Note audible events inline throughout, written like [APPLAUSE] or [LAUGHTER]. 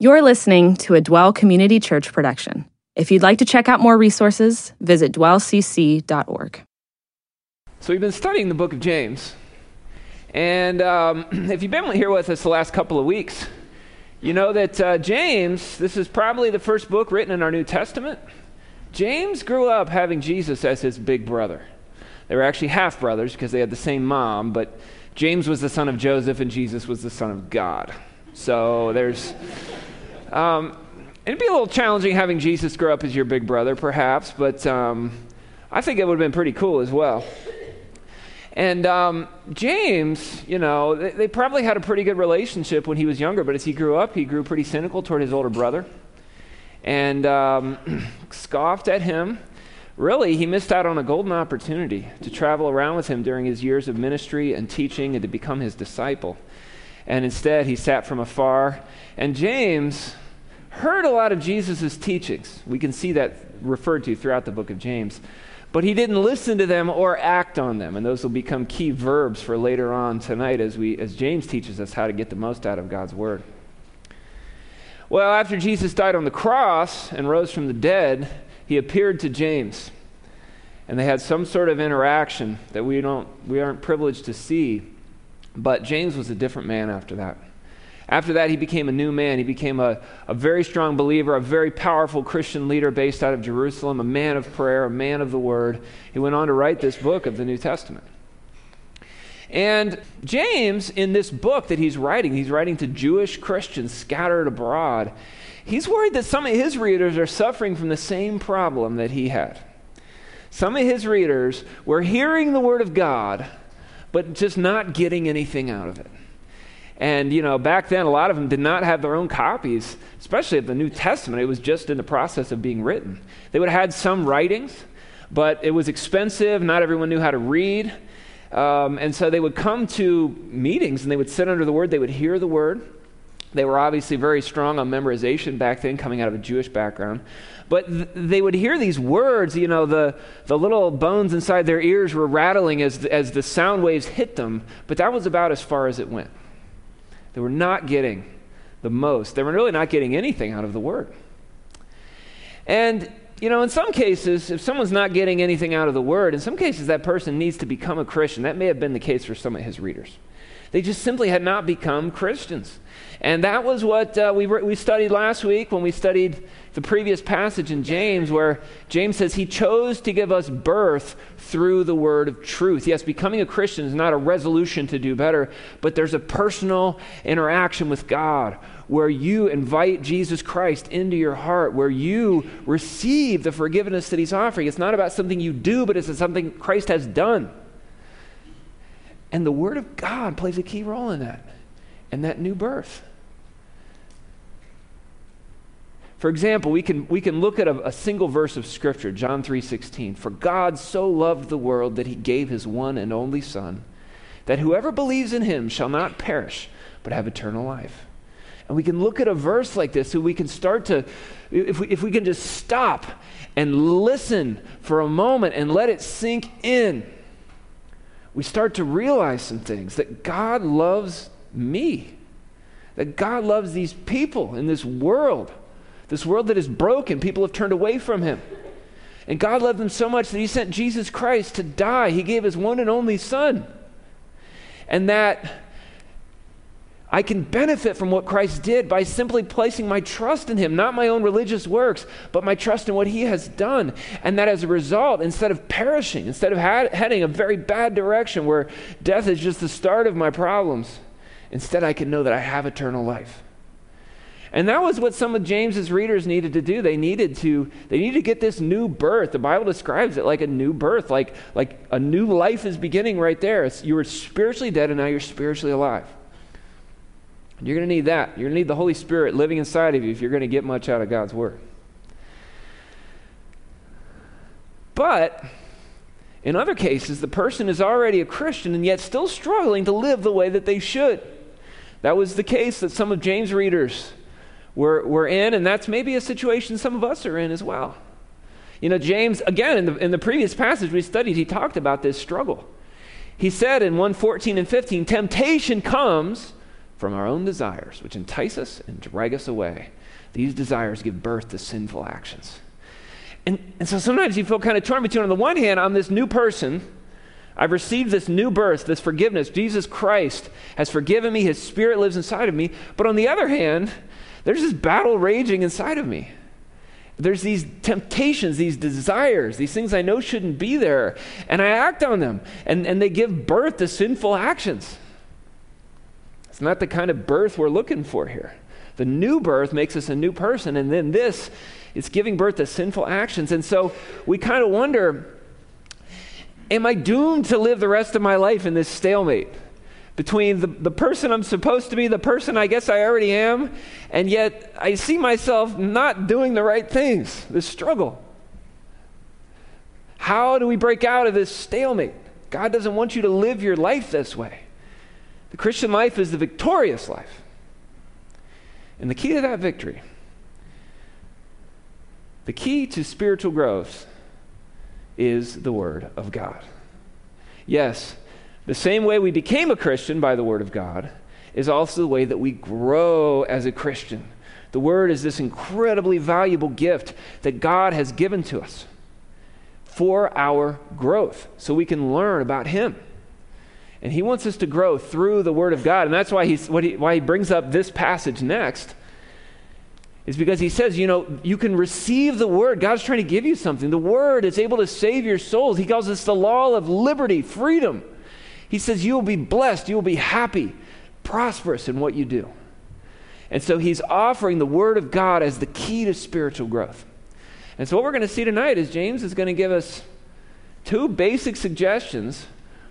You're listening to a Dwell Community Church production. If you'd like to check out more resources, visit dwellcc.org. So, we've been studying the book of James. And um, [CLEARS THROAT] if you've been here with us the last couple of weeks, you know that uh, James, this is probably the first book written in our New Testament. James grew up having Jesus as his big brother. They were actually half brothers because they had the same mom, but James was the son of Joseph and Jesus was the son of God. So there's. Um, it'd be a little challenging having Jesus grow up as your big brother, perhaps, but um, I think it would have been pretty cool as well. And um, James, you know, they, they, probably had a pretty good relationship when he was younger, but as he grew up, he grew pretty cynical toward his older brother and um, [CLEARS THROAT] scoffed at him. Really, he missed out on a golden opportunity to travel around with him during his years of ministry and teaching and to become his disciple. And instead, he sat from afar. And James heard a lot of Jesus' teachings. We can see that referred to throughout the book of James. But he didn't listen to them or act on them. And those will become key verbs for later on tonight as, we, as James teaches us how to get the most out of God's word. Well, after Jesus died on the cross and rose from the dead, he appeared to James. And they had some sort of interaction that we, don't, we aren't privileged to see. But James was a different man after that. After that, he became a new man. He became a, a very strong believer, a very powerful Christian leader based out of Jerusalem, a man of prayer, a man of the word. He went on to write this book of the New Testament. And James, in this book that he's writing, he's writing to Jewish Christians scattered abroad. He's worried that some of his readers are suffering from the same problem that he had. Some of his readers were hearing the word of God, but just not getting anything out of it. And, you know, back then, a lot of them did not have their own copies, especially of the New Testament. It was just in the process of being written. They would have had some writings, but it was expensive. Not everyone knew how to read. Um, and so they would come to meetings and they would sit under the word, they would hear the word. They were obviously very strong on memorization back then, coming out of a Jewish background. But th- they would hear these words, you know, the, the little bones inside their ears were rattling as, as the sound waves hit them, but that was about as far as it went. They were not getting the most. They were really not getting anything out of the word. And, you know, in some cases, if someone's not getting anything out of the word, in some cases that person needs to become a Christian. That may have been the case for some of his readers. They just simply had not become Christians. And that was what uh, we, we studied last week when we studied the previous passage in James, where James says he chose to give us birth through the word of truth. Yes, becoming a Christian is not a resolution to do better, but there's a personal interaction with God where you invite Jesus Christ into your heart, where you receive the forgiveness that he's offering. It's not about something you do, but it's something Christ has done. And the Word of God plays a key role in that, in that new birth. For example, we can, we can look at a, a single verse of Scripture, John 3.16. For God so loved the world that he gave his one and only Son, that whoever believes in him shall not perish, but have eternal life. And we can look at a verse like this so we can start to, if we, if we can just stop and listen for a moment and let it sink in, we start to realize some things that God loves me, that God loves these people in this world. This world that is broken, people have turned away from him. And God loved them so much that he sent Jesus Christ to die. He gave his one and only Son. And that I can benefit from what Christ did by simply placing my trust in him, not my own religious works, but my trust in what he has done. And that as a result, instead of perishing, instead of heading a very bad direction where death is just the start of my problems, instead I can know that I have eternal life. And that was what some of James's readers needed to do. They needed to they needed to get this new birth. The Bible describes it like a new birth, like like a new life is beginning right there. It's, you were spiritually dead and now you're spiritually alive. You're going to need that. You're going to need the Holy Spirit living inside of you if you're going to get much out of God's word. But in other cases, the person is already a Christian and yet still struggling to live the way that they should. That was the case that some of James' readers we're, we're in, and that's maybe a situation some of us are in as well. You know, James, again, in the, in the previous passage we studied, he talked about this struggle. He said in 114 and 15, temptation comes from our own desires, which entice us and drag us away. These desires give birth to sinful actions. And, and so sometimes you feel kind of torn between, on the one hand, I'm this new person. I've received this new birth, this forgiveness. Jesus Christ has forgiven me. His spirit lives inside of me. But on the other hand, there's this battle raging inside of me. There's these temptations, these desires, these things I know shouldn't be there, and I act on them, and, and they give birth to sinful actions. It's not the kind of birth we're looking for here. The new birth makes us a new person, and then this, it's giving birth to sinful actions. And so we kind of wonder am I doomed to live the rest of my life in this stalemate? between the, the person I'm supposed to be, the person I guess I already am, and yet I see myself not doing the right things, this struggle. How do we break out of this stalemate? God doesn't want you to live your life this way. The Christian life is the victorious life. And the key to that victory, the key to spiritual growth, is the Word of God. Yes, the same way we became a Christian by the Word of God is also the way that we grow as a Christian. The Word is this incredibly valuable gift that God has given to us for our growth so we can learn about Him. And He wants us to grow through the Word of God. And that's why, he's, he, why He brings up this passage next is because he says, you know, you can receive the word. God's trying to give you something. The word is able to save your souls. He calls this the law of liberty, freedom. He says, You will be blessed, you will be happy, prosperous in what you do. And so he's offering the Word of God as the key to spiritual growth. And so what we're going to see tonight is James is going to give us two basic suggestions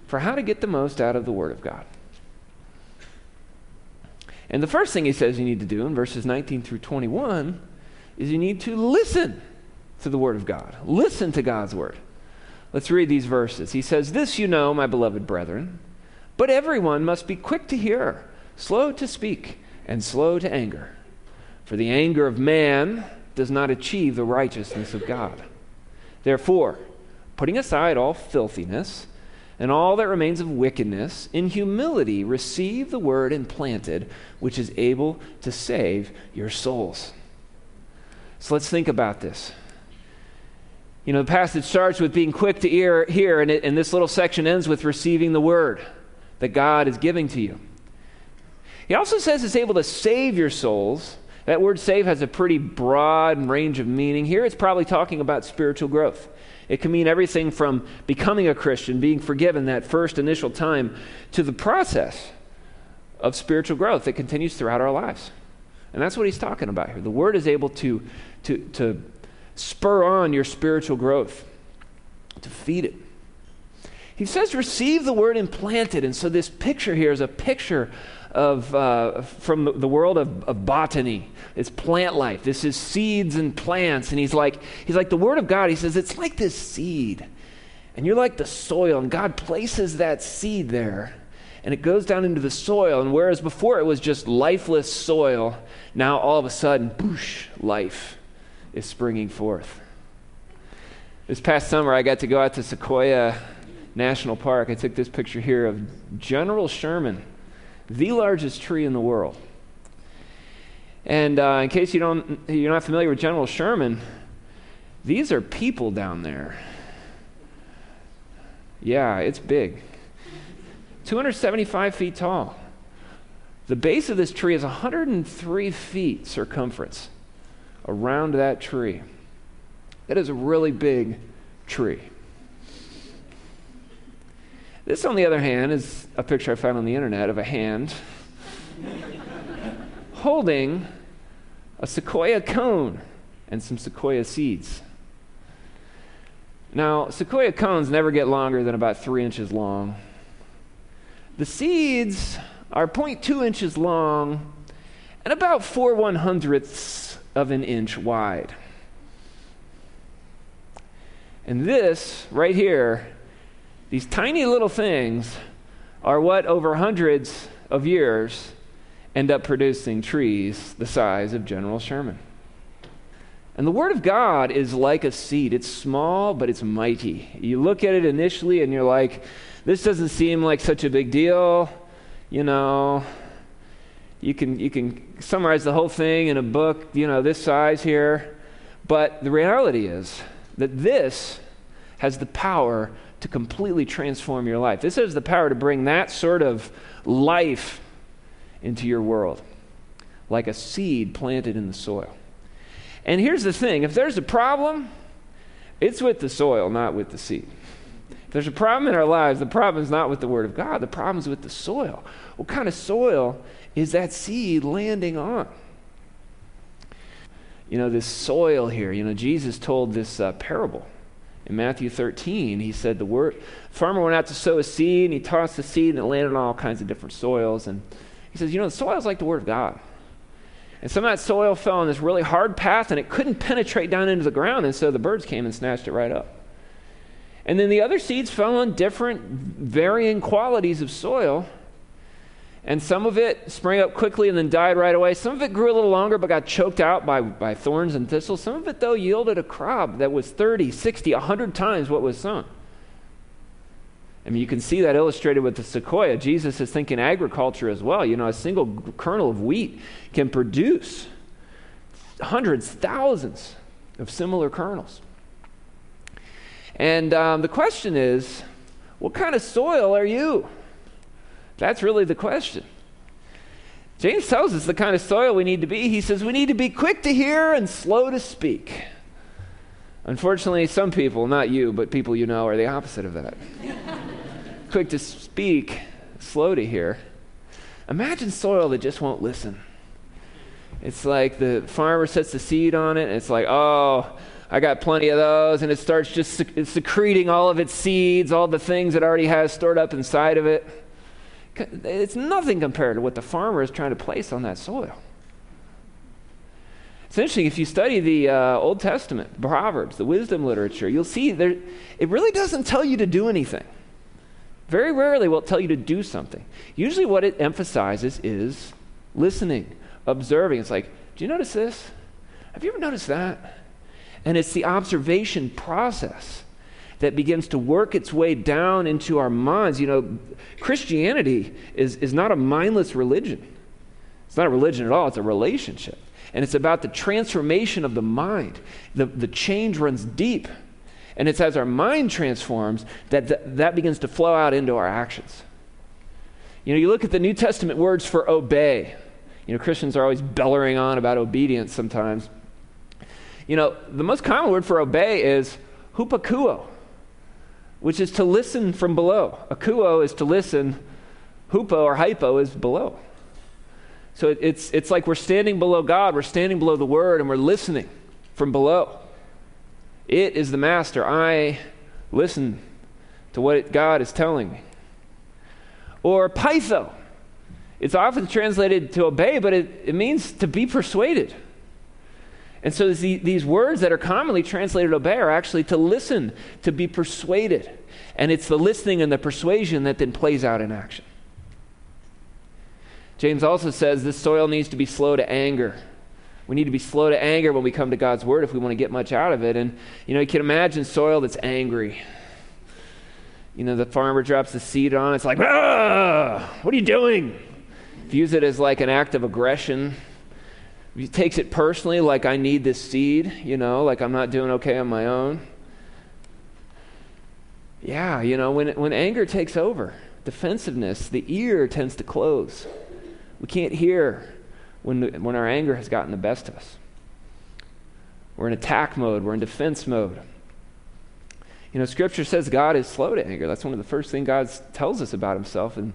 for how to get the most out of the Word of God. And the first thing he says you need to do in verses 19 through 21 is you need to listen to the Word of God. Listen to God's Word. Let's read these verses. He says, This you know, my beloved brethren, but everyone must be quick to hear, slow to speak, and slow to anger. For the anger of man does not achieve the righteousness of God. Therefore, putting aside all filthiness and all that remains of wickedness, in humility receive the word implanted, which is able to save your souls. So let's think about this. You know, the passage starts with being quick to ear, hear, and, it, and this little section ends with receiving the word that God is giving to you. He also says it's able to save your souls. That word save has a pretty broad range of meaning. Here it's probably talking about spiritual growth. It can mean everything from becoming a Christian, being forgiven that first initial time, to the process of spiritual growth that continues throughout our lives. And that's what he's talking about here. The word is able to, to, to spur on your spiritual growth, to feed it. He says, receive the word implanted. And so this picture here is a picture of, uh, from the world of, of, botany. It's plant life. This is seeds and plants. And he's like, he's like the word of God. He says, it's like this seed. And you're like the soil. And God places that seed there. And it goes down into the soil. And whereas before it was just lifeless soil, now all of a sudden, boosh, life is springing forth. This past summer, I got to go out to Sequoia National Park. I took this picture here of General Sherman, the largest tree in the world. And uh, in case you don't, you're not familiar with General Sherman, these are people down there. Yeah, it's big. 275 feet tall. The base of this tree is 103 feet circumference around that tree. That is a really big tree. This, on the other hand, is a picture I found on the internet of a hand [LAUGHS] holding a sequoia cone and some sequoia seeds. Now, sequoia cones never get longer than about three inches long. The seeds are 0.2 inches long and about 4 one hundredths of an inch wide. And this, right here, these tiny little things are what over hundreds of years end up producing trees the size of General Sherman. And the Word of God is like a seed. It's small, but it's mighty. You look at it initially and you're like, this doesn't seem like such a big deal. You know, You can, you can summarize the whole thing in a book, you know, this size here. But the reality is that this has the power to completely transform your life. This has the power to bring that sort of life into your world, like a seed planted in the soil. And here's the thing if there's a problem, it's with the soil, not with the seed. If there's a problem in our lives, the problem is not with the Word of God, the problem is with the soil. What kind of soil is that seed landing on? You know, this soil here, you know, Jesus told this uh, parable. In Matthew 13, he said the word, farmer went out to sow a seed, and he tossed the seed, and it landed on all kinds of different soils. And he says, you know, the soil is like the Word of God. And some of that soil fell on this really hard path and it couldn't penetrate down into the ground. And so the birds came and snatched it right up. And then the other seeds fell on different, varying qualities of soil. And some of it sprang up quickly and then died right away. Some of it grew a little longer but got choked out by, by thorns and thistles. Some of it, though, yielded a crop that was 30, 60, 100 times what was sown. I mean, you can see that illustrated with the sequoia. Jesus is thinking agriculture as well. You know, a single kernel of wheat can produce hundreds, thousands of similar kernels. And um, the question is, what kind of soil are you? That's really the question. James tells us the kind of soil we need to be. He says we need to be quick to hear and slow to speak. Unfortunately, some people, not you, but people you know, are the opposite of that [LAUGHS] quick to speak, slow to hear. Imagine soil that just won't listen. It's like the farmer sets the seed on it, and it's like, oh, I got plenty of those, and it starts just sec- secreting all of its seeds, all the things it already has stored up inside of it. It's nothing compared to what the farmer is trying to place on that soil. It's interesting, if you study the uh, Old Testament, Proverbs, the wisdom literature, you'll see there, it really doesn't tell you to do anything. Very rarely will it tell you to do something. Usually, what it emphasizes is listening, observing. It's like, do you notice this? Have you ever noticed that? And it's the observation process that begins to work its way down into our minds. You know, Christianity is, is not a mindless religion. It's not a religion at all, it's a relationship. And it's about the transformation of the mind. The, the change runs deep. And it's as our mind transforms that th- that begins to flow out into our actions. You know, you look at the New Testament words for obey. You know, Christians are always bellowing on about obedience sometimes. You know, the most common word for obey is hupakuo, which is to listen from below. Akuo is to listen, hupo or hypo is below. So it, it's, it's like we're standing below God, we're standing below the Word, and we're listening from below. It is the master. I listen to what God is telling me. Or peitho. It's often translated to obey, but it, it means to be persuaded. And so these words that are commonly translated obey are actually to listen, to be persuaded. And it's the listening and the persuasion that then plays out in action. James also says this soil needs to be slow to anger. We need to be slow to anger when we come to God's word if we want to get much out of it. And, you know, you can imagine soil that's angry. You know, the farmer drops the seed on, it's like, ah, what are you doing? Views it as like an act of aggression. He takes it personally, like I need this seed, you know, like I'm not doing okay on my own. Yeah, you know, when, when anger takes over, defensiveness, the ear tends to close. We can't hear when, when our anger has gotten the best of us. We're in attack mode, we're in defense mode. You know, Scripture says God is slow to anger. That's one of the first things God tells us about himself in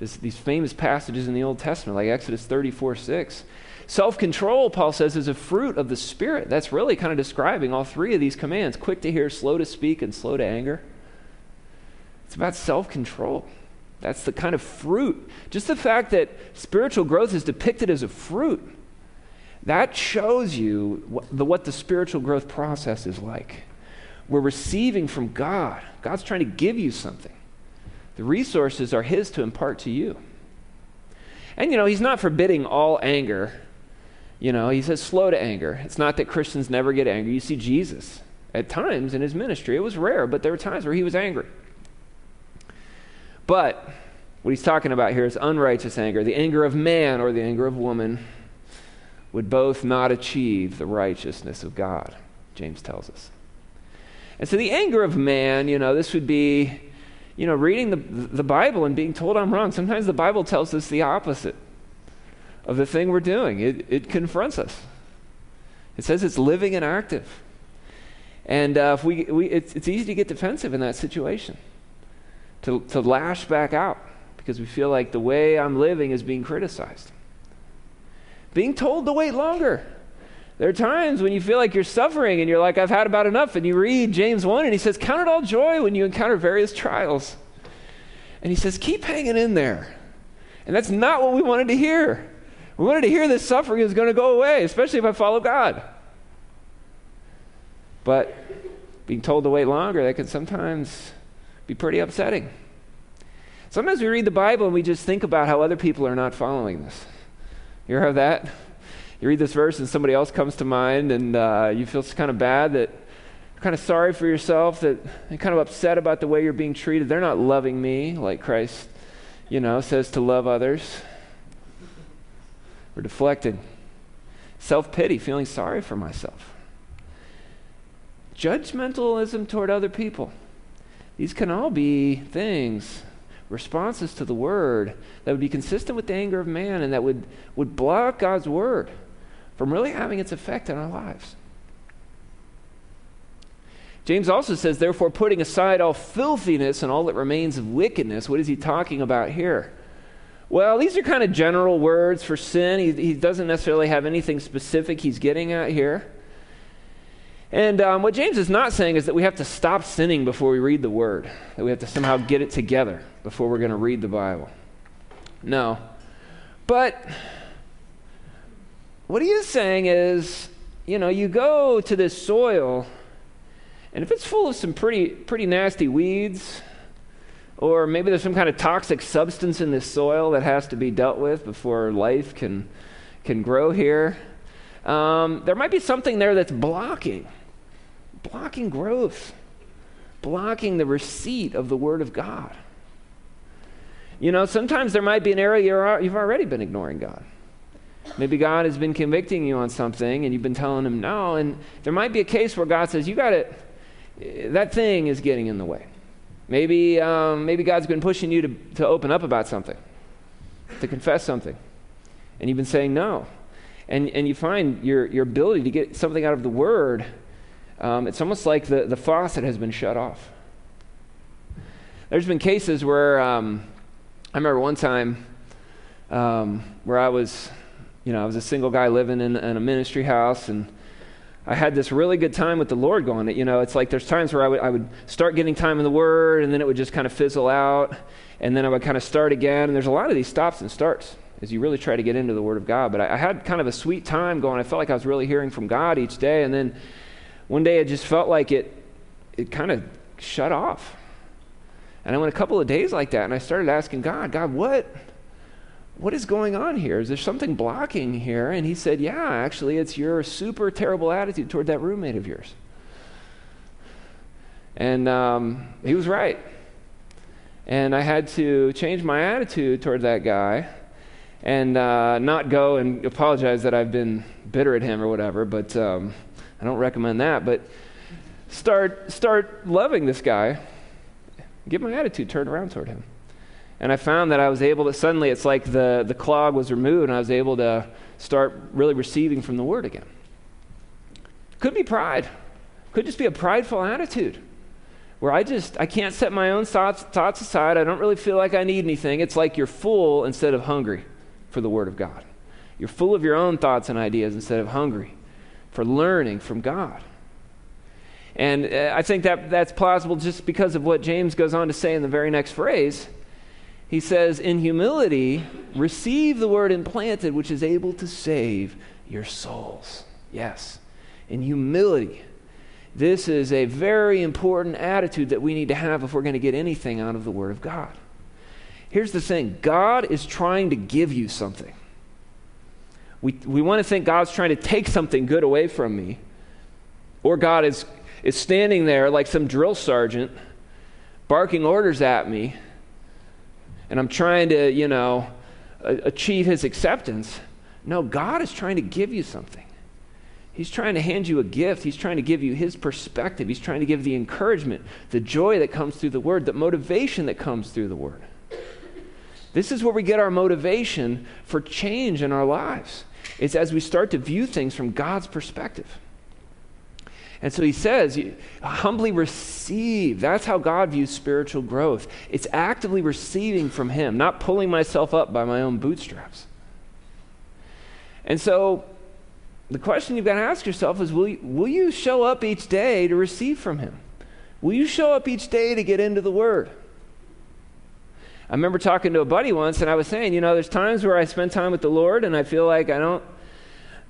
this, these famous passages in the Old Testament, like Exodus 34 6. Self control, Paul says, is a fruit of the Spirit. That's really kind of describing all three of these commands quick to hear, slow to speak, and slow to anger. It's about self control. That's the kind of fruit. Just the fact that spiritual growth is depicted as a fruit, that shows you what the, what the spiritual growth process is like. We're receiving from God, God's trying to give you something. The resources are His to impart to you. And, you know, He's not forbidding all anger. You know, He says slow to anger. It's not that Christians never get angry. You see, Jesus, at times in His ministry, it was rare, but there were times where He was angry. But What he's talking about here is unrighteous anger. The anger of man or the anger of woman would both not achieve the righteousness of God, James tells us. And so the anger of man, you know, this would be, you know, reading the, the Bible and being told I'm wrong. Sometimes the Bible tells us the opposite of the thing we're doing, it, it confronts us. It says it's living and active. And uh, if we, we, it's, it's easy to get defensive in that situation, to, to lash back out because we feel like the way I'm living is being criticized. Being told to wait longer. There are times when you feel like you're suffering and you're like, I've had about enough. And you read James 1 and he says, Count it all joy when you encounter various trials. And he says, Keep hanging in there. And that's not what we wanted to hear. We wanted to hear this suffering is going to go away, especially if I follow God. But being told to wait longer, that can sometimes be pretty upsetting. Sometimes we read the Bible and we just think about how other people are not following this. You ever have that? You read this verse and somebody else comes to mind and uh, you feel kind of bad that kind of sorry for yourself, that you're kind of upset about the way you're being treated. They're not loving me like Christ, you know, says to love others. We're deflecting. Self pity, feeling sorry for myself. Judgmentalism toward other people. These can all be things responses to the word that would be consistent with the anger of man and that would, would block God's word from really having its effect in our lives. James also says, therefore, putting aside all filthiness and all that remains of wickedness, what is he talking about here? Well, these are kind of general words for sin. He, he doesn't necessarily have anything specific he's getting at here. And um, what James is not saying is that we have to stop sinning before we read the Word, that we have to somehow get it together before we're going to read the Bible. No. But what he is saying is, you know, you go to this soil, and if it's full of some pretty, pretty nasty weeds, or maybe there's some kind of toxic substance in this soil that has to be dealt with before life can, can grow here, um, there might be something there that's blocking blocking growth, blocking the receipt of the Word of God. You know, sometimes there might be an area you're, you've already been ignoring God. Maybe God has been convicting you on something and you've been telling him no. And there might be a case where God says, You got it, that thing is getting in the way. Maybe, um, maybe God's been pushing you to, to open up about something, to confess something. And you've been saying no. And, and you find your, your ability to get something out of the Word um, it's almost like the, the faucet has been shut off. There's been cases where um, I remember one time um, where I was, you know, I was a single guy living in, in, a ministry house, and I had this really good time with the Lord going. You know, it's like there's times where I would, I would start getting time in the Word, and then it would just kind of fizzle out, and then I would kind of start again. And there's a lot of these stops and starts as you really try to get into the Word of God. But I, I had kind of a sweet time going. I felt like I was really hearing from God each day, and then one day it just felt like it, it kind of shut off. And I went a couple of days like that, and I started asking God, God, what, what is going on here? Is there something blocking here? And He said, Yeah, actually, it's your super terrible attitude toward that roommate of yours. And um, He was right. And I had to change my attitude toward that guy and uh, not go and apologize that I've been bitter at him or whatever, but. Um, I don't recommend that, but start start loving this guy. Get my attitude turned around toward him. And I found that I was able to suddenly it's like the, the clog was removed and I was able to start really receiving from the word again. Could be pride. Could just be a prideful attitude where I just I can't set my own thoughts, thoughts aside. I don't really feel like I need anything. It's like you're full instead of hungry for the word of God. You're full of your own thoughts and ideas instead of hungry for learning from God. And uh, I think that that's plausible just because of what James goes on to say in the very next phrase. He says, In humility, receive the word implanted, which is able to save your souls. Yes, in humility. This is a very important attitude that we need to have if we're going to get anything out of the Word of God. Here's the thing God is trying to give you something. We, we want to think God's trying to take something good away from me, or God is, is standing there like some drill sergeant barking orders at me, and I'm trying to, you know, achieve his acceptance. No, God is trying to give you something. He's trying to hand you a gift. He's trying to give you his perspective. He's trying to give the encouragement, the joy that comes through the word, the motivation that comes through the word. This is where we get our motivation for change in our lives. It's as we start to view things from God's perspective. And so he says, humbly receive. That's how God views spiritual growth. It's actively receiving from him, not pulling myself up by my own bootstraps. And so the question you've got to ask yourself is will you, will you show up each day to receive from him? Will you show up each day to get into the word? I remember talking to a buddy once and I was saying, you know, there's times where I spend time with the Lord and I feel like I don't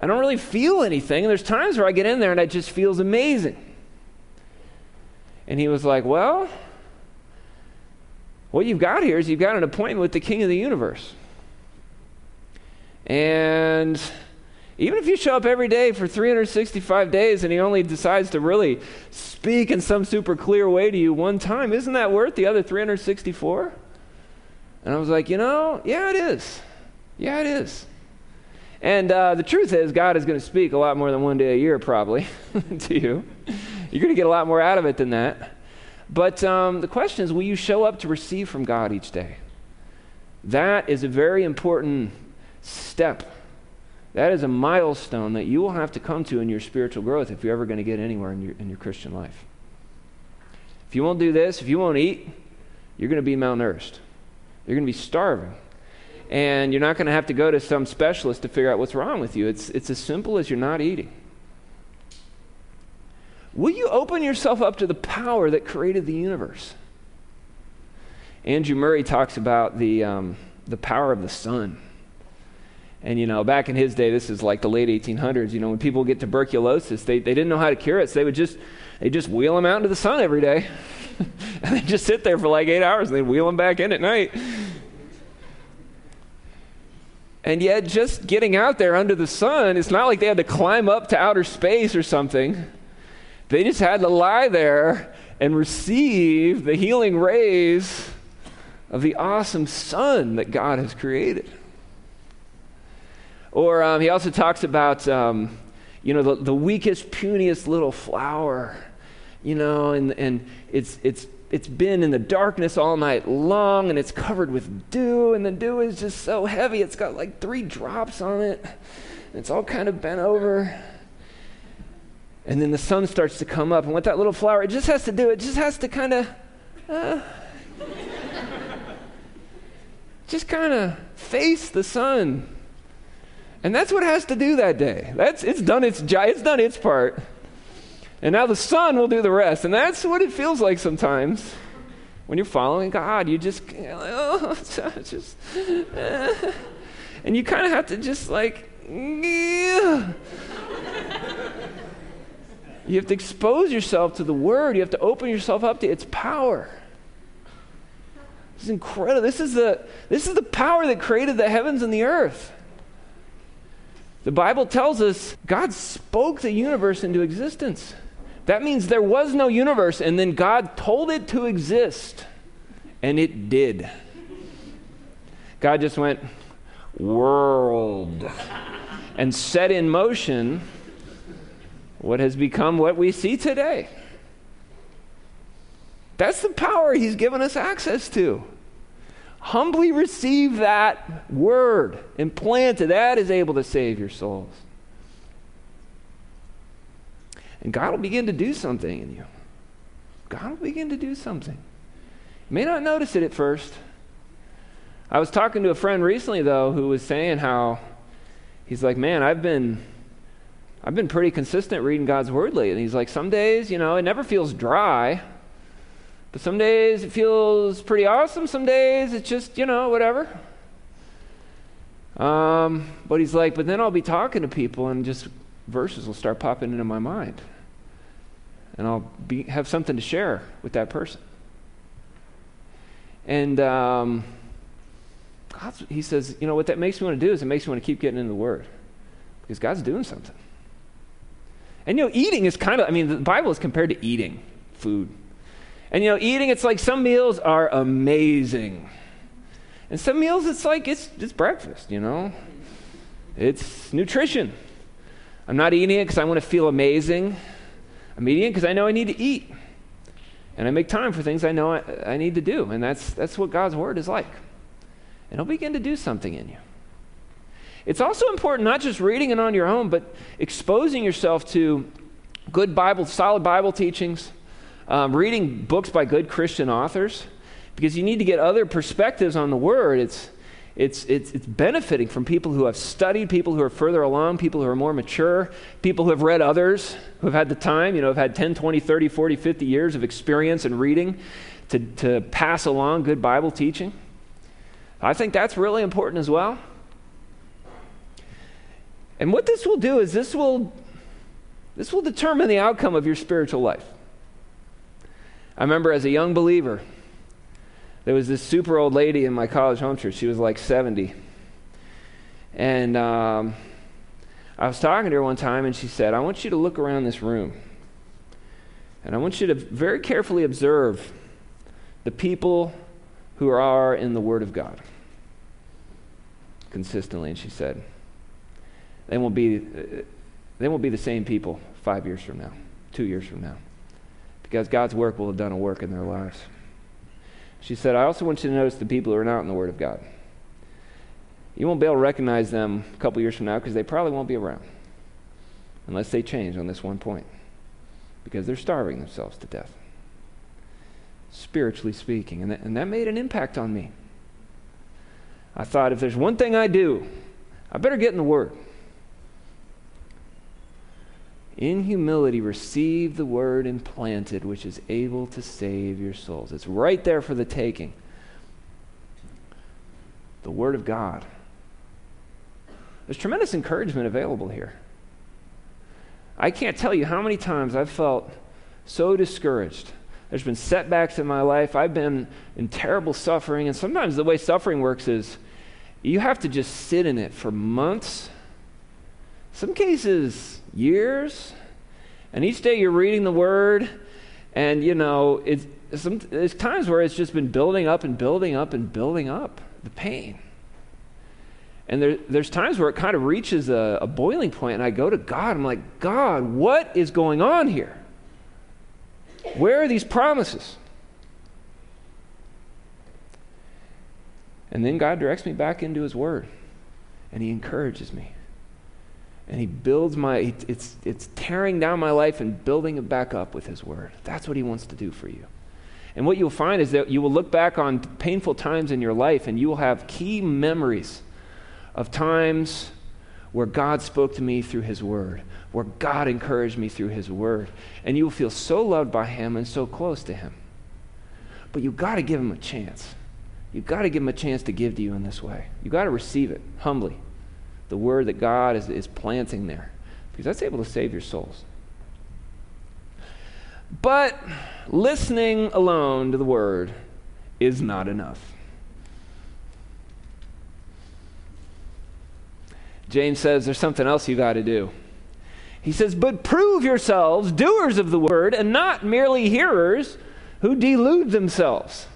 I don't really feel anything. And there's times where I get in there and it just feels amazing. And he was like, Well, what you've got here is you've got an appointment with the King of the universe. And even if you show up every day for 365 days and he only decides to really speak in some super clear way to you one time, isn't that worth the other 364? And I was like, you know, yeah, it is. Yeah, it is. And uh, the truth is, God is going to speak a lot more than one day a year, probably, [LAUGHS] to you. You're going to get a lot more out of it than that. But um, the question is, will you show up to receive from God each day? That is a very important step. That is a milestone that you will have to come to in your spiritual growth if you're ever going to get anywhere in your, in your Christian life. If you won't do this, if you won't eat, you're going to be malnourished. You're going to be starving. And you're not going to have to go to some specialist to figure out what's wrong with you. It's, it's as simple as you're not eating. Will you open yourself up to the power that created the universe? Andrew Murray talks about the, um, the power of the sun. And, you know, back in his day, this is like the late 1800s, you know, when people get tuberculosis, they, they didn't know how to cure it, so they would just, they just wheel them out into the sun every day. [LAUGHS] and they just sit there for like eight hours and they'd wheel them back in at night. And yet, just getting out there under the sun, it's not like they had to climb up to outer space or something. They just had to lie there and receive the healing rays of the awesome sun that God has created. Or um, he also talks about, um, you know, the, the weakest, puniest little flower, you know, and, and it's, it's it's been in the darkness all night long and it's covered with dew and the dew is just so heavy it's got like three drops on it and it's all kind of bent over. And then the sun starts to come up and what that little flower it just has to do it just has to kind of uh, just kind of face the sun. And that's what it has to do that day. That's it's done its it's done its part and now the Son will do the rest. And that's what it feels like sometimes when you're following God. You just, oh, [LAUGHS] just, uh, [LAUGHS] and you kind of have to just like, [LAUGHS] you have to expose yourself to the Word. You have to open yourself up to its power. This is incredible. This is the, this is the power that created the heavens and the earth. The Bible tells us God spoke the universe into existence. That means there was no universe, and then God told it to exist, and it did. God just went, world, and set in motion what has become what we see today. That's the power He's given us access to. Humbly receive that word and plant it. That is able to save your souls. And God will begin to do something in you. God will begin to do something. You may not notice it at first. I was talking to a friend recently though who was saying how he's like, "Man, I've been I've been pretty consistent reading God's word lately." And he's like, "Some days, you know, it never feels dry. But some days it feels pretty awesome. Some days it's just, you know, whatever." Um, but he's like, "But then I'll be talking to people and just verses will start popping into my mind. And I'll be, have something to share with that person. And um, he says, you know, what that makes me want to do is it makes me want to keep getting into the Word. Because God's doing something. And, you know, eating is kind of, I mean, the Bible is compared to eating food. And, you know, eating, it's like some meals are amazing. And some meals, it's like it's, it's breakfast, you know? It's nutrition. I'm not eating it because I want to feel amazing. I'm eating it because I know I need to eat. And I make time for things I know I, I need to do. And that's, that's what God's Word is like. And it'll begin to do something in you. It's also important not just reading it on your own, but exposing yourself to good Bible, solid Bible teachings, um, reading books by good Christian authors, because you need to get other perspectives on the Word. It's, it's, it's, it's benefiting from people who have studied, people who are further along, people who are more mature, people who have read others, who have had the time, you know, have had 10, 20, 30, 40, 50 years of experience in reading to, to pass along good Bible teaching. I think that's really important as well. And what this will do is this will, this will determine the outcome of your spiritual life. I remember as a young believer, there was this super old lady in my college home church. She was like 70. And um, I was talking to her one time, and she said, I want you to look around this room. And I want you to very carefully observe the people who are in the Word of God consistently. And she said, they won't be, they won't be the same people five years from now, two years from now, because God's work will have done a work in their lives. She said, I also want you to notice the people who are not in the Word of God. You won't be able to recognize them a couple years from now because they probably won't be around unless they change on this one point because they're starving themselves to death, spiritually speaking. And that, and that made an impact on me. I thought, if there's one thing I do, I better get in the Word. In humility, receive the word implanted, which is able to save your souls. It's right there for the taking. The word of God. There's tremendous encouragement available here. I can't tell you how many times I've felt so discouraged. There's been setbacks in my life. I've been in terrible suffering. And sometimes the way suffering works is you have to just sit in it for months, some cases, years. And each day you're reading the word, and you know, it's, some, there's times where it's just been building up and building up and building up the pain. And there, there's times where it kind of reaches a, a boiling point, and I go to God. I'm like, God, what is going on here? Where are these promises? And then God directs me back into His Word, and He encourages me and he builds my it's it's tearing down my life and building it back up with his word. That's what he wants to do for you. And what you'll find is that you will look back on painful times in your life and you will have key memories of times where God spoke to me through his word where God encouraged me through his word. And you will feel so loved by him and so close to him. But you've got to give him a chance. You've got to give him a chance to give to you in this way. You've got to receive it humbly the word that God is, is planting there, because that's able to save your souls. But listening alone to the word is not enough. James says there's something else you got to do. He says, But prove yourselves doers of the word and not merely hearers who delude themselves.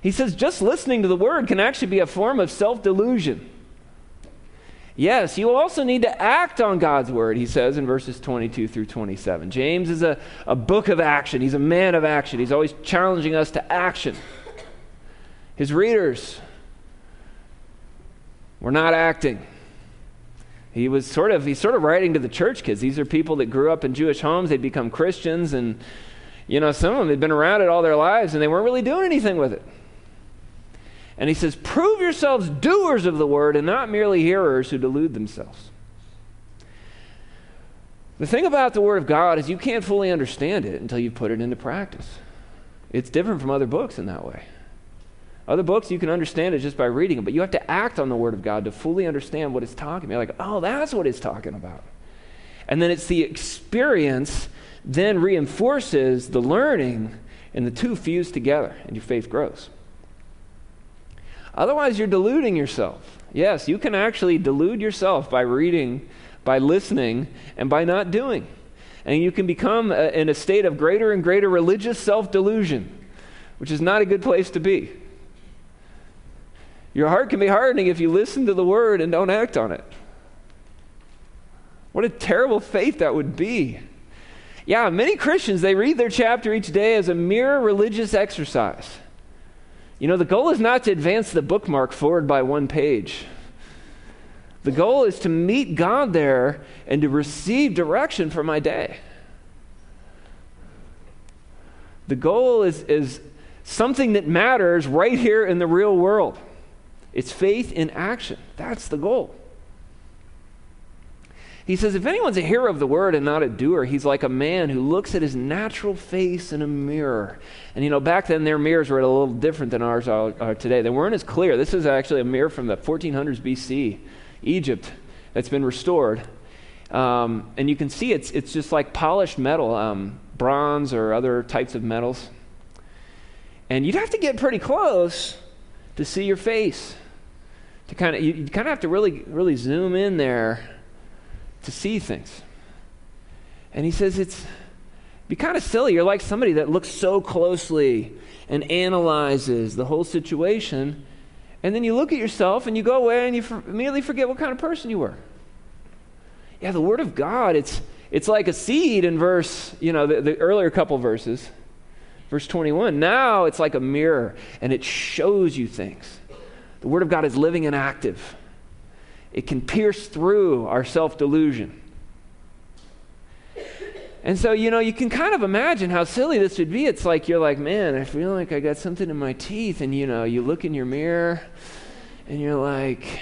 He says, just listening to the word can actually be a form of self delusion. Yes, you also need to act on God's word, he says in verses 22 through 27. James is a, a book of action. He's a man of action. He's always challenging us to action. His readers were not acting. He was sort of he's sort of writing to the church kids. These are people that grew up in Jewish homes, they'd become Christians, and you know, some of them had been around it all their lives and they weren't really doing anything with it. And he says, Prove yourselves doers of the word and not merely hearers who delude themselves. The thing about the Word of God is you can't fully understand it until you put it into practice. It's different from other books in that way. Other books, you can understand it just by reading it, but you have to act on the Word of God to fully understand what it's talking about. You're like, oh, that's what it's talking about. And then it's the experience then reinforces the learning, and the two fuse together, and your faith grows. Otherwise, you're deluding yourself. Yes, you can actually delude yourself by reading, by listening, and by not doing. And you can become a, in a state of greater and greater religious self delusion, which is not a good place to be. Your heart can be hardening if you listen to the word and don't act on it. What a terrible faith that would be. Yeah, many Christians, they read their chapter each day as a mere religious exercise. You know, the goal is not to advance the bookmark forward by one page. The goal is to meet God there and to receive direction for my day. The goal is, is something that matters right here in the real world. It's faith in action. That's the goal. He says, if anyone's a hearer of the word and not a doer, he's like a man who looks at his natural face in a mirror. And you know, back then their mirrors were a little different than ours are today. They weren't as clear. This is actually a mirror from the 1400s BC, Egypt, that's been restored. Um, and you can see it's, it's just like polished metal, um, bronze or other types of metals. And you'd have to get pretty close to see your face. To kind of, you, you kind of have to really, really zoom in there to see things. And he says it's be kind of silly. You're like somebody that looks so closely and analyzes the whole situation, and then you look at yourself and you go away and you for, immediately forget what kind of person you were. Yeah, the Word of God, it's, it's like a seed in verse, you know, the, the earlier couple verses, verse 21. Now it's like a mirror and it shows you things. The Word of God is living and active it can pierce through our self delusion. And so, you know, you can kind of imagine how silly this would be. It's like you're like, man, I feel like I got something in my teeth. And, you know, you look in your mirror and you're like,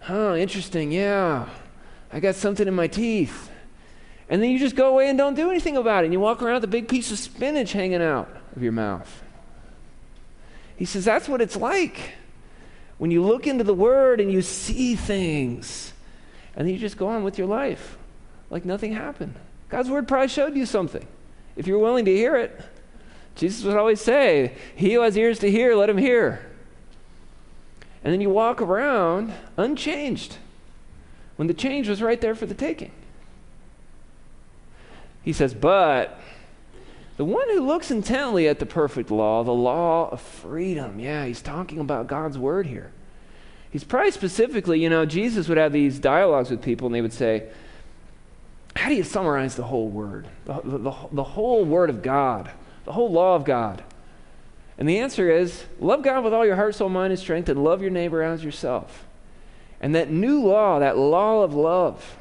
huh, interesting, yeah, I got something in my teeth. And then you just go away and don't do anything about it. And you walk around with a big piece of spinach hanging out of your mouth. He says, that's what it's like when you look into the Word and you see things, and then you just go on with your life like nothing happened. God's Word probably showed you something if you're willing to hear it. Jesus would always say, He who has ears to hear, let him hear. And then you walk around unchanged when the change was right there for the taking. He says, But the one who looks intently at the perfect law, the law of freedom, yeah, he's talking about God's word here. He's probably specifically, you know, Jesus would have these dialogues with people and they would say, How do you summarize the whole word? The, the, the whole word of God, the whole law of God. And the answer is love God with all your heart, soul, mind, and strength, and love your neighbor as yourself. And that new law, that law of love,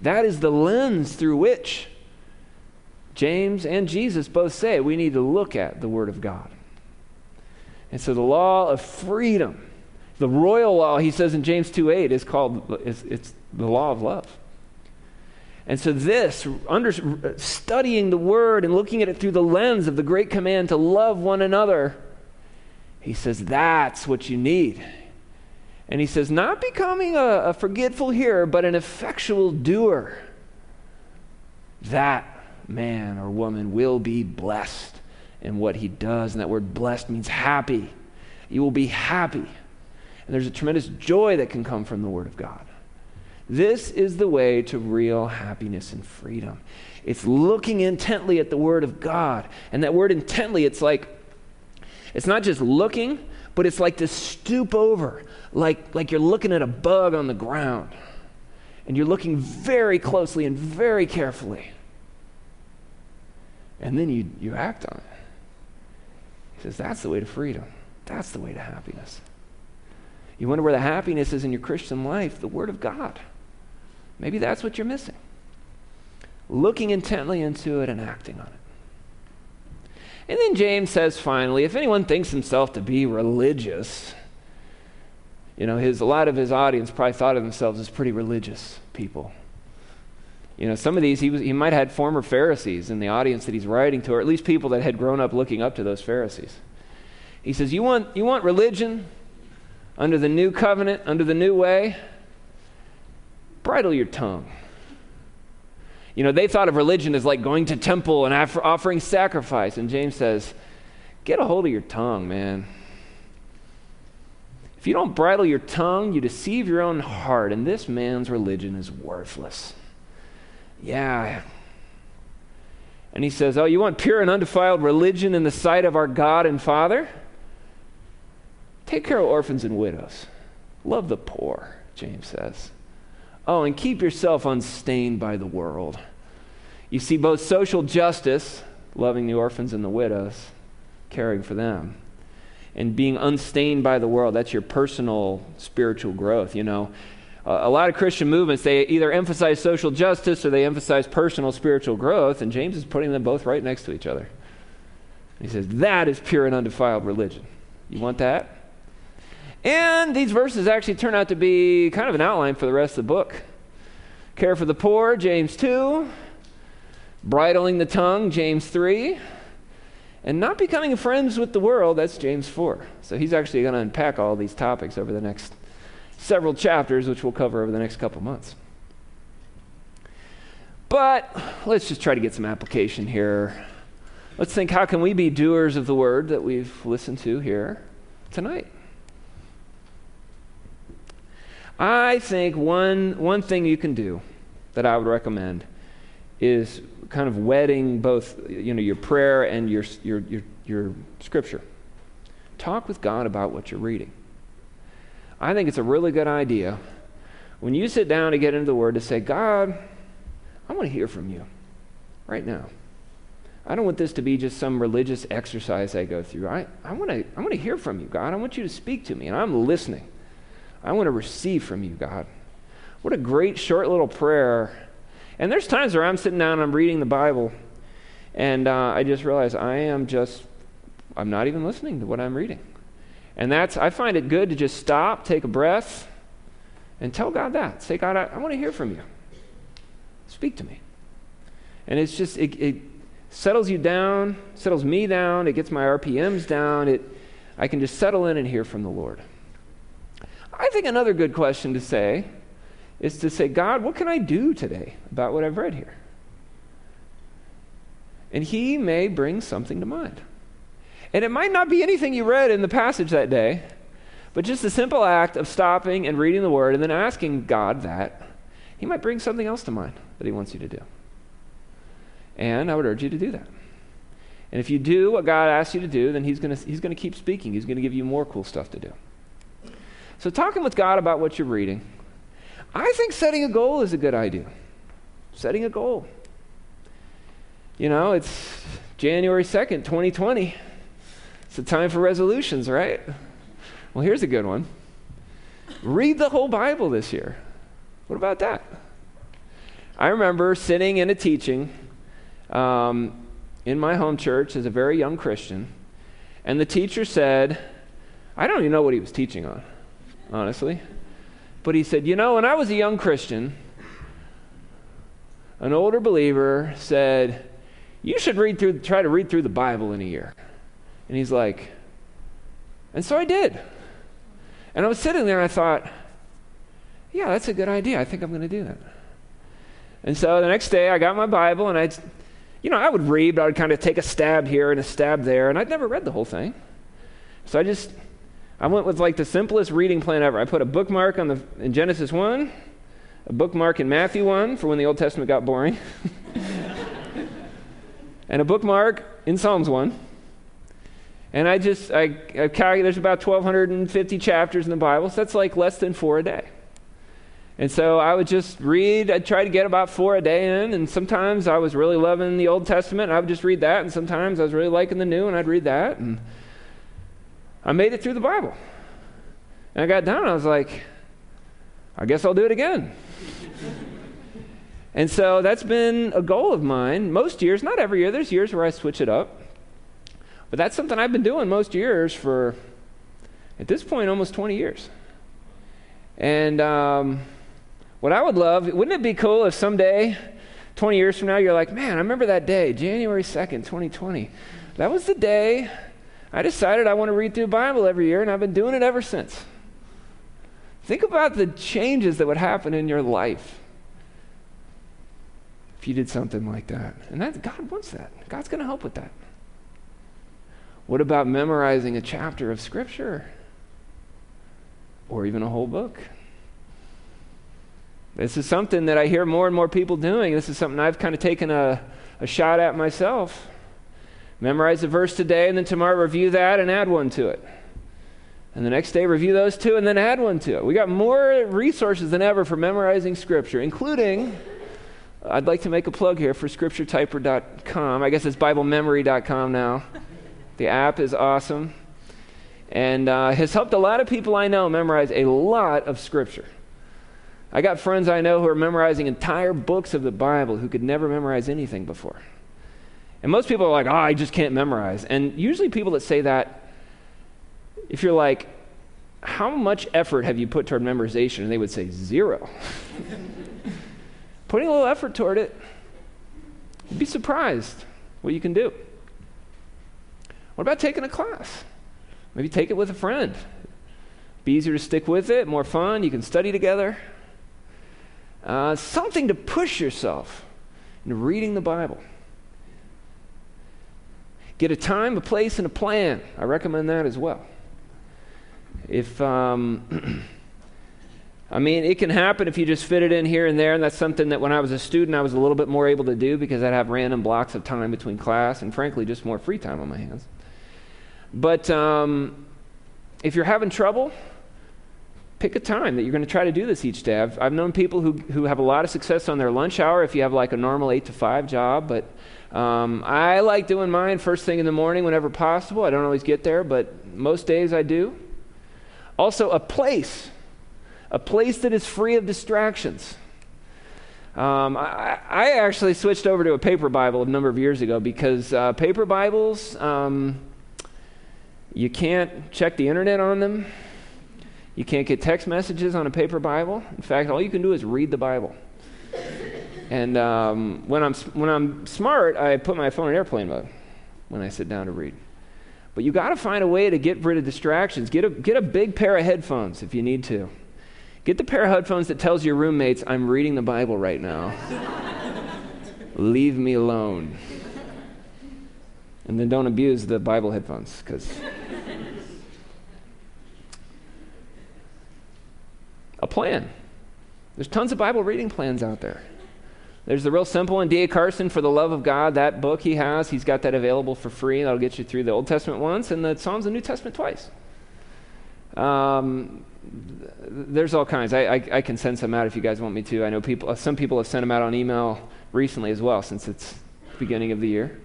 that is the lens through which James and Jesus both say we need to look at the Word of God. And so the law of freedom, the royal law, he says in James 2 8, is called it's, it's the law of love. And so, this, under, studying the Word and looking at it through the lens of the great command to love one another, he says that's what you need. And he says, not becoming a, a forgetful hearer, but an effectual doer. That man or woman will be blessed in what he does. And that word blessed means happy. You will be happy. And there's a tremendous joy that can come from the Word of God. This is the way to real happiness and freedom. It's looking intently at the Word of God. And that word intently, it's like, it's not just looking, but it's like to stoop over, like, like you're looking at a bug on the ground. And you're looking very closely and very carefully and then you, you act on it. He says, that's the way to freedom. That's the way to happiness. You wonder where the happiness is in your Christian life? The Word of God. Maybe that's what you're missing. Looking intently into it and acting on it. And then James says finally, if anyone thinks himself to be religious, you know, his, a lot of his audience probably thought of themselves as pretty religious people. You know, some of these, he, was, he might have had former Pharisees in the audience that he's writing to, or at least people that had grown up looking up to those Pharisees. He says, You want, you want religion under the new covenant, under the new way? Bridle your tongue. You know, they thought of religion as like going to temple and offering sacrifice. And James says, Get a hold of your tongue, man. If you don't bridle your tongue, you deceive your own heart, and this man's religion is worthless. Yeah. And he says, Oh, you want pure and undefiled religion in the sight of our God and Father? Take care of orphans and widows. Love the poor, James says. Oh, and keep yourself unstained by the world. You see both social justice, loving the orphans and the widows, caring for them, and being unstained by the world. That's your personal spiritual growth, you know. Uh, a lot of Christian movements, they either emphasize social justice or they emphasize personal spiritual growth, and James is putting them both right next to each other. He says, That is pure and undefiled religion. You want that? And these verses actually turn out to be kind of an outline for the rest of the book. Care for the poor, James 2. Bridling the tongue, James 3. And not becoming friends with the world, that's James 4. So he's actually going to unpack all these topics over the next several chapters, which we'll cover over the next couple months. But let's just try to get some application here. Let's think how can we be doers of the word that we've listened to here tonight? I think one, one thing you can do that I would recommend is kind of wedding both you know, your prayer and your, your, your, your scripture. Talk with God about what you're reading. I think it's a really good idea when you sit down to get into the Word to say, God, I want to hear from you right now. I don't want this to be just some religious exercise I go through. I, I, want to, I want to hear from you, God. I want you to speak to me, and I'm listening. I want to receive from you, God. What a great short little prayer. And there's times where I'm sitting down, and I'm reading the Bible, and uh, I just realize I am just, I'm not even listening to what I'm reading. And that's, I find it good to just stop, take a breath, and tell God that. Say, God, I, I want to hear from you. Speak to me. And it's just, it, it settles you down, settles me down, it gets my RPMs down. It, I can just settle in and hear from the Lord. I think another good question to say is to say, God, what can I do today about what I've read here? And He may bring something to mind. And it might not be anything you read in the passage that day, but just the simple act of stopping and reading the Word and then asking God that, He might bring something else to mind that He wants you to do. And I would urge you to do that. And if you do what God asks you to do, then He's going he's to keep speaking. He's going to give you more cool stuff to do. So, talking with God about what you're reading, I think setting a goal is a good idea. Setting a goal. You know, it's January 2nd, 2020. It's the time for resolutions, right? Well, here's a good one read the whole Bible this year. What about that? I remember sitting in a teaching um, in my home church as a very young Christian, and the teacher said, I don't even know what he was teaching on honestly. But he said, You know, when I was a young Christian, an older believer said, You should read through, try to read through the Bible in a year. And he's like, And so I did. And I was sitting there and I thought, Yeah, that's a good idea. I think I'm going to do that. And so the next day I got my Bible and I, you know, I would read, but I would kind of take a stab here and a stab there, and I'd never read the whole thing. So I just I went with like the simplest reading plan ever. I put a bookmark on the in Genesis 1, a bookmark in Matthew 1 for when the Old Testament got boring, [LAUGHS] and a bookmark in Psalms 1. And I just, I, I calculate there's about 1,250 chapters in the Bible, so that's like less than four a day. And so I would just read, I'd try to get about four a day in, and sometimes I was really loving the Old Testament, I would just read that, and sometimes I was really liking the New, and I'd read that. And I made it through the Bible. And I got down, I was like, I guess I'll do it again. [LAUGHS] and so that's been a goal of mine most years, not every year, there's years where I switch it up. But that's something I've been doing most years for, at this point, almost 20 years. And um, what I would love, wouldn't it be cool if someday, 20 years from now, you're like, man, I remember that day, January 2nd, 2020. That was the day I decided I want to read through Bible every year, and I've been doing it ever since. Think about the changes that would happen in your life if you did something like that. And that, God wants that. God's going to help with that. What about memorizing a chapter of Scripture? Or even a whole book? This is something that I hear more and more people doing. This is something I've kind of taken a, a shot at myself. Memorize a verse today, and then tomorrow review that and add one to it. And the next day, review those two and then add one to it. We got more resources than ever for memorizing Scripture, including, I'd like to make a plug here for scripturetyper.com. I guess it's BibleMemory.com now. The app is awesome and uh, has helped a lot of people I know memorize a lot of Scripture. I got friends I know who are memorizing entire books of the Bible who could never memorize anything before. And most people are like, oh, I just can't memorize. And usually, people that say that if you're like, how much effort have you put toward memorization? And they would say, zero. [LAUGHS] Putting a little effort toward it, you'd be surprised what you can do. What about taking a class? Maybe take it with a friend. Be easier to stick with it, more fun, you can study together. Uh, something to push yourself into reading the Bible. Get a time, a place, and a plan. I recommend that as well. If, um, [CLEARS THROAT] I mean, it can happen if you just fit it in here and there, and that's something that when I was a student, I was a little bit more able to do because I'd have random blocks of time between class and, frankly, just more free time on my hands. But um, if you're having trouble, pick a time that you're going to try to do this each day. I've, I've known people who, who have a lot of success on their lunch hour if you have like a normal 8 to 5 job, but um, I like doing mine first thing in the morning whenever possible. I don't always get there, but most days I do. Also, a place, a place that is free of distractions. Um, I, I, actually switched over to a paper Bible a number of years ago because uh, paper Bibles, um, you can't check the internet on them. You can't get text messages on a paper Bible. In fact, all you can do is read the Bible. And um, when, I'm, when I'm smart, I put my phone in airplane mode when I sit down to read. But you got to find a way to get rid of distractions. Get a, get a big pair of headphones if you need to. Get the pair of headphones that tells your roommates, I'm reading the Bible right now. Leave me alone. And then don't abuse the Bible headphones because. a plan. There's tons of Bible reading plans out there. There's the real simple one, D.A. Carson, For the Love of God, that book he has, he's got that available for free. That'll get you through the Old Testament once and the Psalms and New Testament twice. Um, there's all kinds. I, I, I, can send some out if you guys want me to. I know people, some people have sent them out on email recently as well, since it's beginning of the year.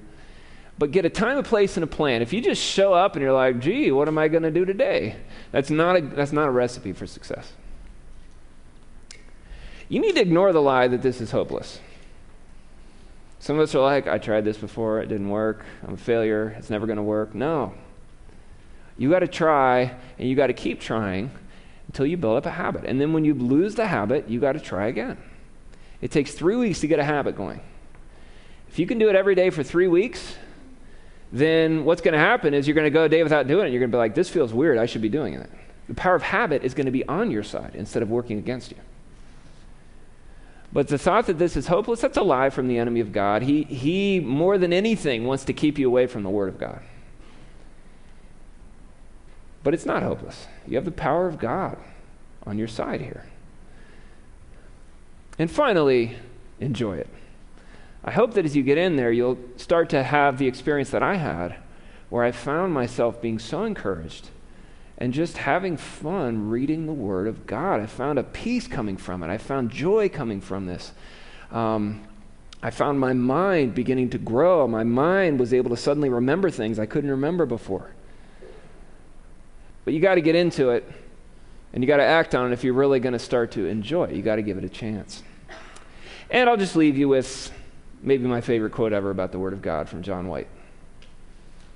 But get a time, a place, and a plan. If you just show up and you're like, gee, what am I going to do today? That's not, a, that's not a recipe for success. You need to ignore the lie that this is hopeless. Some of us are like, I tried this before, it didn't work, I'm a failure, it's never going to work. No. You got to try, and you got to keep trying until you build up a habit. And then when you lose the habit, you got to try again. It takes three weeks to get a habit going. If you can do it every day for three weeks, then what's going to happen is you're going to go a day without doing it. You're going to be like, this feels weird. I should be doing it. The power of habit is going to be on your side instead of working against you. But the thought that this is hopeless, that's a lie from the enemy of God. He, he, more than anything, wants to keep you away from the Word of God. But it's not hopeless. You have the power of God on your side here. And finally, enjoy it. I hope that as you get in there, you'll start to have the experience that I had, where I found myself being so encouraged and just having fun reading the Word of God. I found a peace coming from it, I found joy coming from this. Um, I found my mind beginning to grow. My mind was able to suddenly remember things I couldn't remember before. But you got to get into it and you got to act on it if you're really going to start to enjoy it. You got to give it a chance. And I'll just leave you with maybe my favorite quote ever about the Word of God from John White.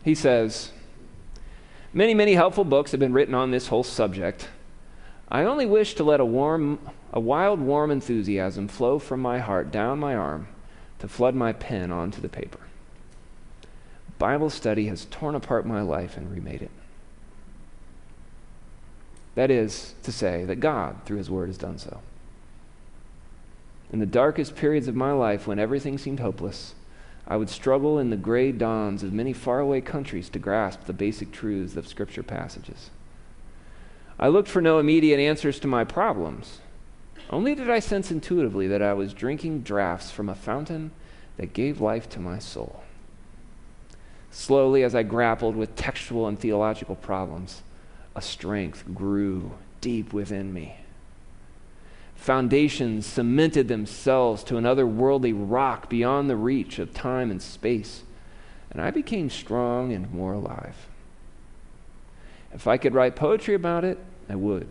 He says, Many, many helpful books have been written on this whole subject. I only wish to let a warm, a wild, warm enthusiasm flow from my heart down my arm to flood my pen onto the paper. Bible study has torn apart my life and remade it. That is to say, that God, through His Word, has done so. In the darkest periods of my life, when everything seemed hopeless, I would struggle in the gray dawns of many faraway countries to grasp the basic truths of Scripture passages. I looked for no immediate answers to my problems. Only did I sense intuitively that I was drinking draughts from a fountain that gave life to my soul. Slowly, as I grappled with textual and theological problems, a strength grew deep within me. Foundations cemented themselves to an otherworldly rock beyond the reach of time and space, and I became strong and more alive. If I could write poetry about it, I would.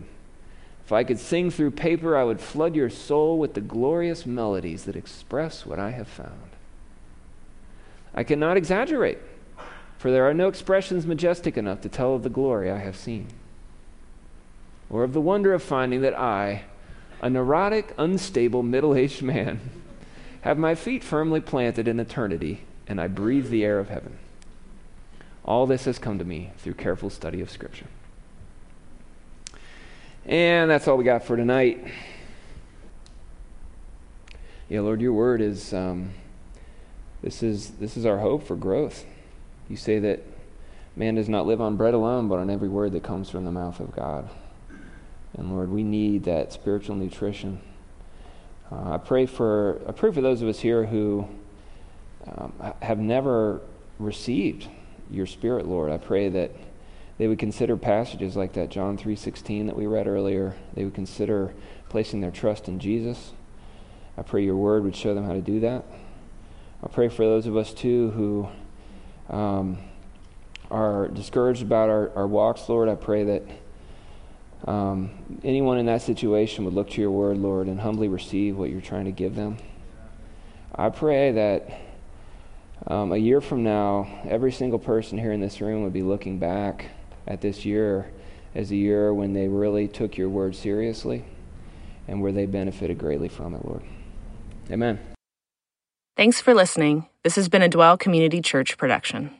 If I could sing through paper, I would flood your soul with the glorious melodies that express what I have found. I cannot exaggerate, for there are no expressions majestic enough to tell of the glory I have seen, or of the wonder of finding that I, a neurotic, unstable, middle aged man, have my feet firmly planted in eternity, and I breathe the air of heaven. All this has come to me through careful study of Scripture. And that's all we got for tonight. Yeah, Lord, your word is um, this is this is our hope for growth. You say that man does not live on bread alone, but on every word that comes from the mouth of God. And Lord, we need that spiritual nutrition. Uh, I pray for I pray for those of us here who um, have never received your Spirit, Lord. I pray that they would consider passages like that John 3:16 that we read earlier. They would consider placing their trust in Jesus. I pray your word would show them how to do that. I pray for those of us too who um, are discouraged about our, our walks, Lord. I pray that um, anyone in that situation would look to your word, Lord, and humbly receive what you're trying to give them. I pray that um, a year from now, every single person here in this room would be looking back at this year as a year when they really took your word seriously and where they benefited greatly from it, Lord. Amen. Thanks for listening. This has been a Dwell Community Church production.